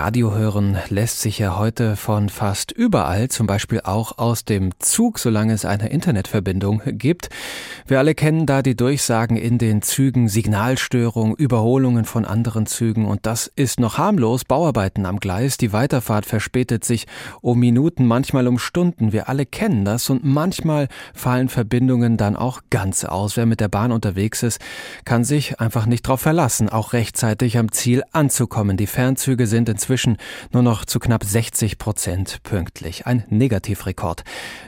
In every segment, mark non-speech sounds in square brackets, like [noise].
Radio hören lässt sich ja heute von fast überall, zum Beispiel auch aus dem Zug, solange es eine Internetverbindung gibt. Wir alle kennen da die Durchsagen in den Zügen, Signalstörungen, Überholungen von anderen Zügen und das ist noch harmlos. Bauarbeiten am Gleis, die Weiterfahrt verspätet sich um Minuten, manchmal um Stunden. Wir alle kennen das und manchmal fallen Verbindungen dann auch ganz aus. Wer mit der Bahn unterwegs ist, kann sich einfach nicht darauf verlassen, auch rechtzeitig am Ziel anzukommen. Die Fernzüge sind inzwischen nur noch zu knapp 60 Prozent pünktlich. Ein Negativrekord.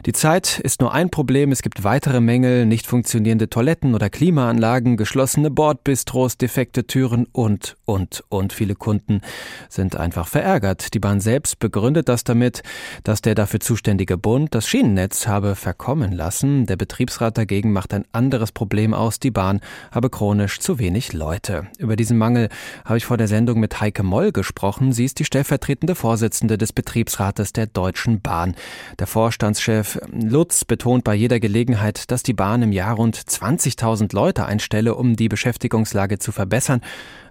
Die Zeit ist nur ein Problem. Es gibt weitere Mängel, nicht funktionierende Toiletten oder Klimaanlagen, geschlossene Bordbistros, defekte Türen und, und, und. Viele Kunden sind einfach verärgert. Die Bahn selbst begründet das damit, dass der dafür zuständige Bund das Schienennetz habe verkommen lassen. Der Betriebsrat dagegen macht ein anderes Problem aus. Die Bahn habe chronisch zu wenig Leute. Über diesen Mangel habe ich vor der Sendung mit Heike Moll gesprochen. Sie ist die stellvertretende Vorsitzende des Betriebsrates der Deutschen Bahn. Der Vorstandschef Lutz betont bei jeder Gelegenheit, dass die Bahn im Jahr rund 20.000 Leute einstelle, um die Beschäftigungslage zu verbessern.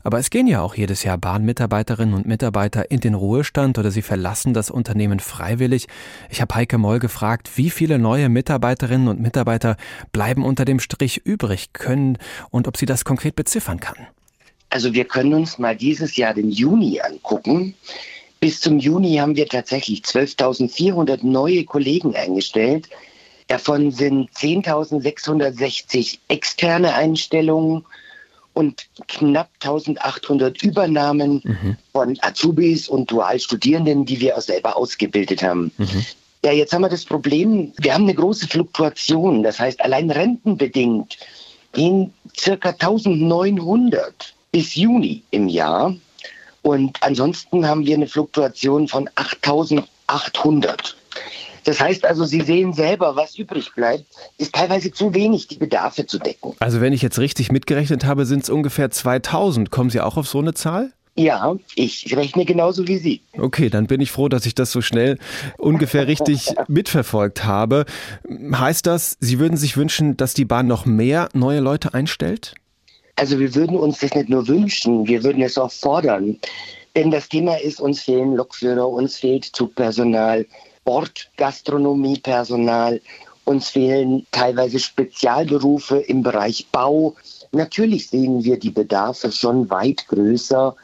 Aber es gehen ja auch jedes Jahr Bahnmitarbeiterinnen und Mitarbeiter in den Ruhestand oder sie verlassen das Unternehmen freiwillig. Ich habe Heike Moll gefragt, wie viele neue Mitarbeiterinnen und Mitarbeiter bleiben unter dem Strich übrig können und ob sie das konkret beziffern kann. Also wir können uns mal dieses Jahr den Juni angucken. Bis zum Juni haben wir tatsächlich 12.400 neue Kollegen eingestellt. Davon sind 10.660 externe Einstellungen und knapp 1.800 Übernahmen mhm. von Azubis und Dualstudierenden, die wir auch selber ausgebildet haben. Mhm. Ja, jetzt haben wir das Problem, wir haben eine große Fluktuation. Das heißt, allein rentenbedingt gehen circa 1900 bis Juni im Jahr. Und ansonsten haben wir eine Fluktuation von 8800. Das heißt also, Sie sehen selber, was übrig bleibt, ist teilweise zu wenig, die Bedarfe zu decken. Also wenn ich jetzt richtig mitgerechnet habe, sind es ungefähr 2000. Kommen Sie auch auf so eine Zahl? Ja, ich rechne genauso wie Sie. Okay, dann bin ich froh, dass ich das so schnell ungefähr richtig [laughs] mitverfolgt habe. Heißt das, Sie würden sich wünschen, dass die Bahn noch mehr neue Leute einstellt? Also wir würden uns das nicht nur wünschen, wir würden es auch fordern. Denn das Thema ist, uns fehlen Lokführer, uns fehlt Zugpersonal, Bordgastronomiepersonal, uns fehlen teilweise Spezialberufe im Bereich Bau. Natürlich sehen wir die Bedarfe schon weit größer,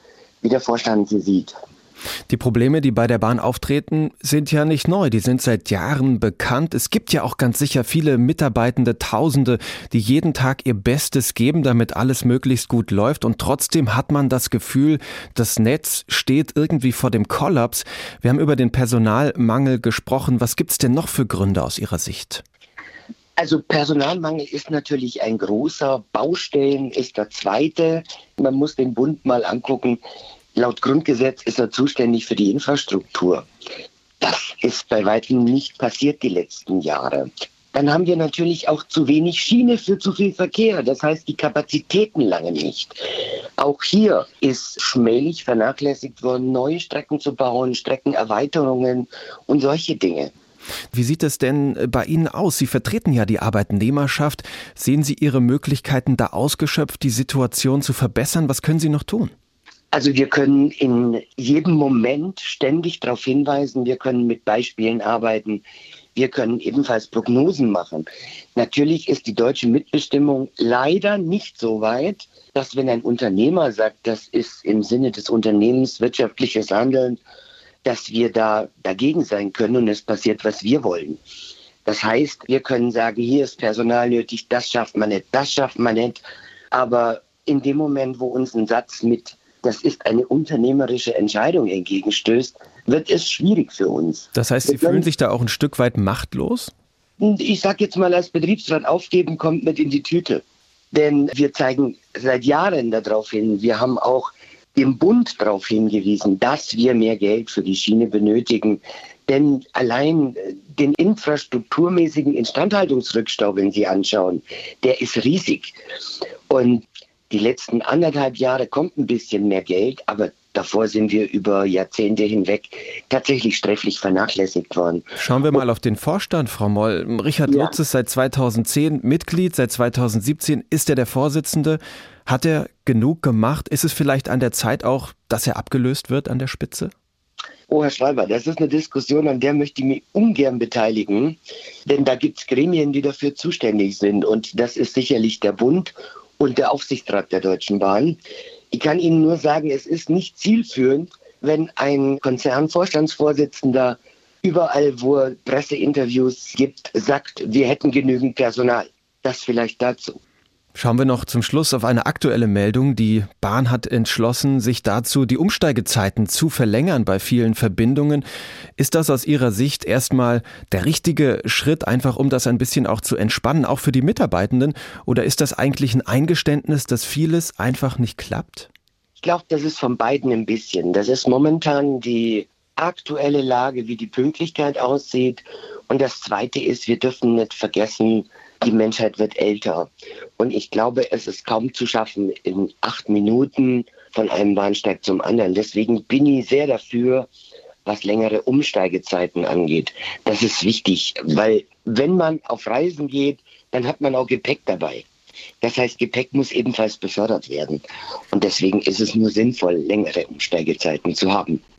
wie der Vorstand sie sieht. Die Probleme, die bei der Bahn auftreten, sind ja nicht neu. Die sind seit Jahren bekannt. Es gibt ja auch ganz sicher viele Mitarbeitende, Tausende, die jeden Tag ihr Bestes geben, damit alles möglichst gut läuft. Und trotzdem hat man das Gefühl, das Netz steht irgendwie vor dem Kollaps. Wir haben über den Personalmangel gesprochen. Was gibt es denn noch für Gründe aus Ihrer Sicht? Also Personalmangel ist natürlich ein großer, Baustellen ist der zweite. Man muss den Bund mal angucken. Laut Grundgesetz ist er zuständig für die Infrastruktur. Das ist bei weitem nicht passiert die letzten Jahre. Dann haben wir natürlich auch zu wenig Schiene für zu viel Verkehr. Das heißt, die Kapazitäten lange nicht. Auch hier ist schmählich vernachlässigt worden, neue Strecken zu bauen, Streckenerweiterungen und solche Dinge. Wie sieht es denn bei Ihnen aus? Sie vertreten ja die Arbeitnehmerschaft. Sehen Sie Ihre Möglichkeiten da ausgeschöpft, die Situation zu verbessern? Was können Sie noch tun? Also wir können in jedem Moment ständig darauf hinweisen, wir können mit Beispielen arbeiten, wir können ebenfalls Prognosen machen. Natürlich ist die deutsche Mitbestimmung leider nicht so weit, dass wenn ein Unternehmer sagt, das ist im Sinne des Unternehmens wirtschaftliches Handeln, dass wir da dagegen sein können und es passiert, was wir wollen. Das heißt, wir können sagen, hier ist Personal nötig, das schafft man nicht, das schafft man nicht. Aber in dem Moment, wo uns ein Satz mit das ist eine unternehmerische Entscheidung entgegenstößt, wird es schwierig für uns. Das heißt, Sie fühlen sich da auch ein Stück weit machtlos? Ich sage jetzt mal, als Betriebsrat aufgeben kommt mit in die Tüte. Denn wir zeigen seit Jahren darauf hin, wir haben auch dem Bund darauf hingewiesen, dass wir mehr Geld für die Schiene benötigen. Denn allein äh, den infrastrukturmäßigen Instandhaltungsrückstau, wenn Sie anschauen, der ist riesig. Und die letzten anderthalb Jahre kommt ein bisschen mehr Geld, aber davor sind wir über Jahrzehnte hinweg tatsächlich sträflich vernachlässigt worden. Schauen wir mal auf den Vorstand, Frau Moll. Richard ja. Lutz ist seit 2010 Mitglied, seit 2017 ist er der Vorsitzende. Hat er genug gemacht? Ist es vielleicht an der Zeit auch, dass er abgelöst wird an der Spitze? Oh, Herr Schreiber, das ist eine Diskussion, an der möchte ich mich ungern beteiligen, denn da gibt es Gremien, die dafür zuständig sind und das ist sicherlich der Bund und der Aufsichtsrat der Deutschen Bahn. Ich kann Ihnen nur sagen, es ist nicht zielführend, wenn ein Konzernvorstandsvorsitzender überall, wo er Presseinterviews gibt, sagt, wir hätten genügend Personal. Das vielleicht dazu. Schauen wir noch zum Schluss auf eine aktuelle Meldung. Die Bahn hat entschlossen, sich dazu die Umsteigezeiten zu verlängern bei vielen Verbindungen. Ist das aus Ihrer Sicht erstmal der richtige Schritt, einfach um das ein bisschen auch zu entspannen, auch für die Mitarbeitenden? Oder ist das eigentlich ein Eingeständnis, dass vieles einfach nicht klappt? Ich glaube, das ist von beiden ein bisschen. Das ist momentan die aktuelle Lage, wie die Pünktlichkeit aussieht. Und das Zweite ist, wir dürfen nicht vergessen, die Menschheit wird älter. Und ich glaube, es ist kaum zu schaffen, in acht Minuten von einem Bahnsteig zum anderen. Deswegen bin ich sehr dafür, was längere Umsteigezeiten angeht. Das ist wichtig, weil wenn man auf Reisen geht, dann hat man auch Gepäck dabei. Das heißt, Gepäck muss ebenfalls befördert werden. Und deswegen ist es nur sinnvoll, längere Umsteigezeiten zu haben.